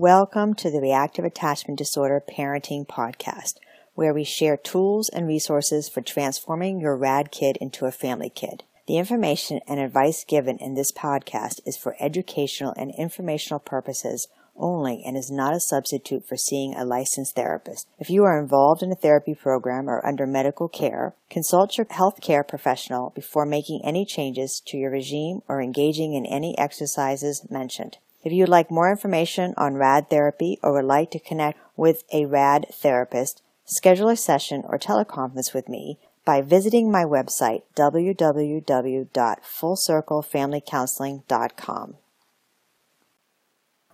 Welcome to the Reactive Attachment Disorder Parenting Podcast, where we share tools and resources for transforming your rad kid into a family kid. The information and advice given in this podcast is for educational and informational purposes only and is not a substitute for seeing a licensed therapist. If you are involved in a therapy program or under medical care, consult your healthcare professional before making any changes to your regime or engaging in any exercises mentioned. If you would like more information on RAD therapy or would like to connect with a RAD therapist, schedule a session or teleconference with me by visiting my website www.fullcirclefamilycounseling.com.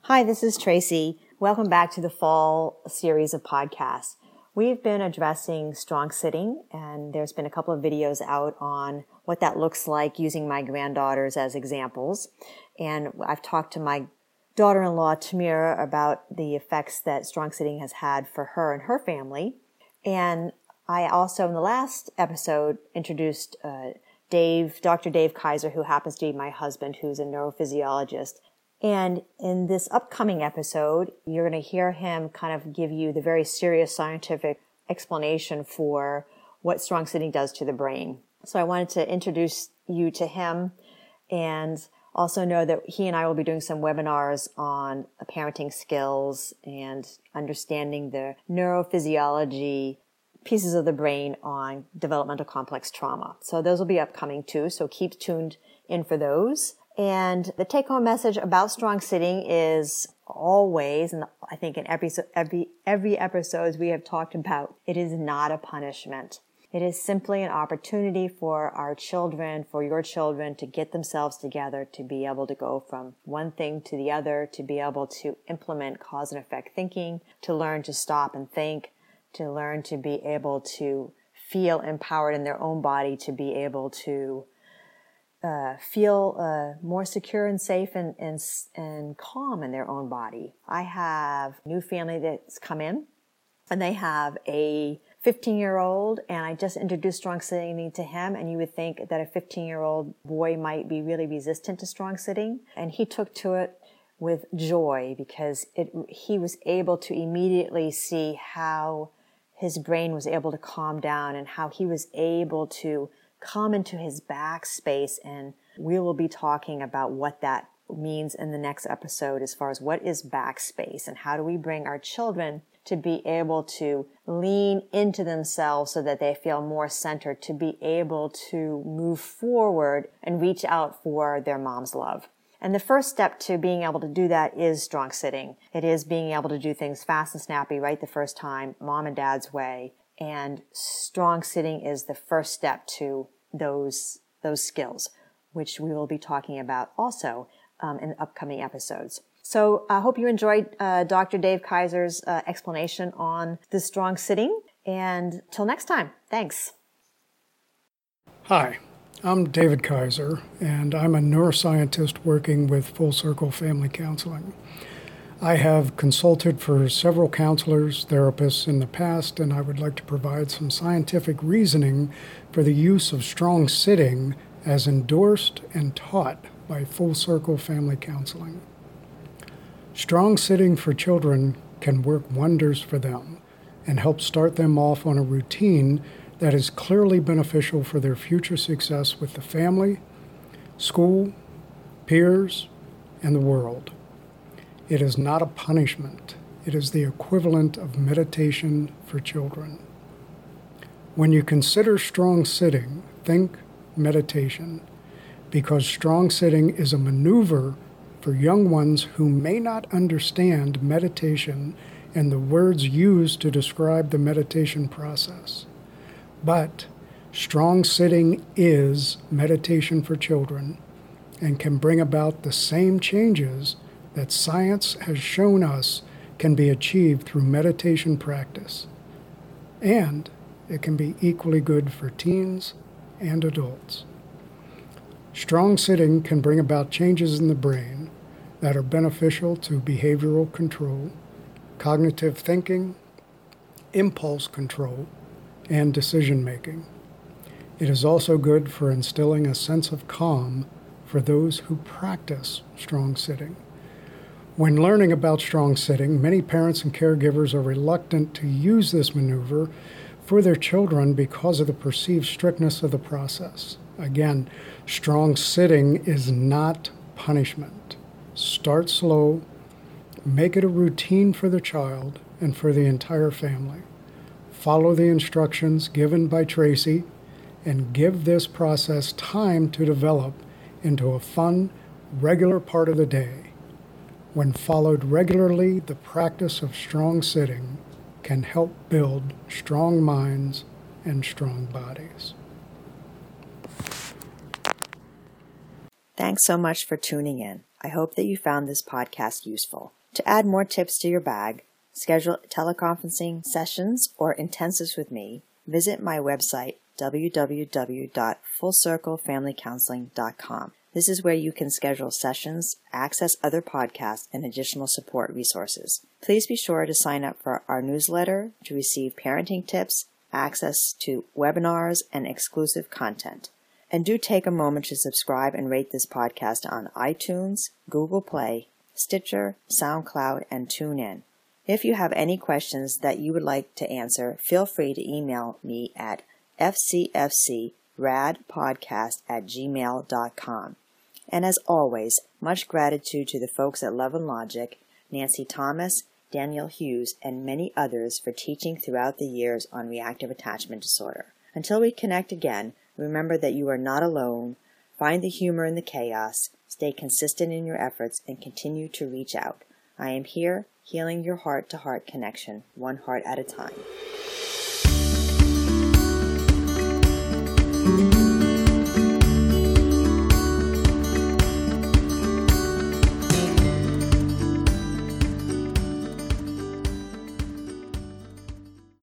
Hi, this is Tracy. Welcome back to the fall series of podcasts. We've been addressing strong sitting, and there's been a couple of videos out on what that looks like using my granddaughters as examples. And I've talked to my daughter in law, Tamira, about the effects that strong sitting has had for her and her family. And I also, in the last episode, introduced uh, Dave, Dr. Dave Kaiser, who happens to be my husband, who's a neurophysiologist. And in this upcoming episode, you're going to hear him kind of give you the very serious scientific explanation for what strong sitting does to the brain. So I wanted to introduce you to him and also know that he and I will be doing some webinars on parenting skills and understanding the neurophysiology pieces of the brain on developmental complex trauma. So those will be upcoming too. So keep tuned in for those. And the take home message about strong sitting is always, and I think in every, every, every episode we have talked about, it is not a punishment. It is simply an opportunity for our children, for your children to get themselves together, to be able to go from one thing to the other, to be able to implement cause and effect thinking, to learn to stop and think, to learn to be able to feel empowered in their own body, to be able to uh, feel uh, more secure and safe and, and, and calm in their own body. I have a new family that's come in and they have a 15 year old and I just introduced strong sitting to him and you would think that a 15 year old boy might be really resistant to strong sitting. And he took to it with joy because it, he was able to immediately see how his brain was able to calm down and how he was able to come into his backspace and we will be talking about what that means in the next episode as far as what is backspace and how do we bring our children to be able to lean into themselves so that they feel more centered, to be able to move forward and reach out for their mom's love. And the first step to being able to do that is strong sitting. It is being able to do things fast and snappy right the first time, mom and dad's way. And strong sitting is the first step to those, those skills, which we will be talking about also um, in upcoming episodes. So I hope you enjoyed uh, Dr. Dave Kaiser's uh, explanation on the strong sitting. And till next time, thanks. Hi, I'm David Kaiser, and I'm a neuroscientist working with Full Circle Family Counseling. I have consulted for several counselors, therapists in the past, and I would like to provide some scientific reasoning for the use of strong sitting as endorsed and taught by Full Circle Family Counseling. Strong sitting for children can work wonders for them and help start them off on a routine that is clearly beneficial for their future success with the family, school, peers, and the world. It is not a punishment, it is the equivalent of meditation for children. When you consider strong sitting, think meditation, because strong sitting is a maneuver for young ones who may not understand meditation and the words used to describe the meditation process. But strong sitting is meditation for children and can bring about the same changes that science has shown us can be achieved through meditation practice. And it can be equally good for teens and adults. Strong sitting can bring about changes in the brain that are beneficial to behavioral control, cognitive thinking, impulse control, and decision making. It is also good for instilling a sense of calm for those who practice strong sitting. When learning about strong sitting, many parents and caregivers are reluctant to use this maneuver for their children because of the perceived strictness of the process. Again, strong sitting is not punishment. Start slow, make it a routine for the child and for the entire family. Follow the instructions given by Tracy and give this process time to develop into a fun, regular part of the day. When followed regularly, the practice of strong sitting can help build strong minds and strong bodies. Thanks so much for tuning in. I hope that you found this podcast useful. To add more tips to your bag, schedule teleconferencing sessions or intensives with me, visit my website www.fullcirclefamilycounseling.com. This is where you can schedule sessions, access other podcasts, and additional support resources. Please be sure to sign up for our newsletter to receive parenting tips, access to webinars, and exclusive content. And do take a moment to subscribe and rate this podcast on iTunes, Google Play, Stitcher, SoundCloud, and TuneIn. If you have any questions that you would like to answer, feel free to email me at fcfcradpodcast at gmail.com. And as always, much gratitude to the folks at Love and Logic, Nancy Thomas, Daniel Hughes, and many others for teaching throughout the years on reactive attachment disorder. Until we connect again, Remember that you are not alone. Find the humor in the chaos. Stay consistent in your efforts and continue to reach out. I am here, healing your heart to heart connection, one heart at a time.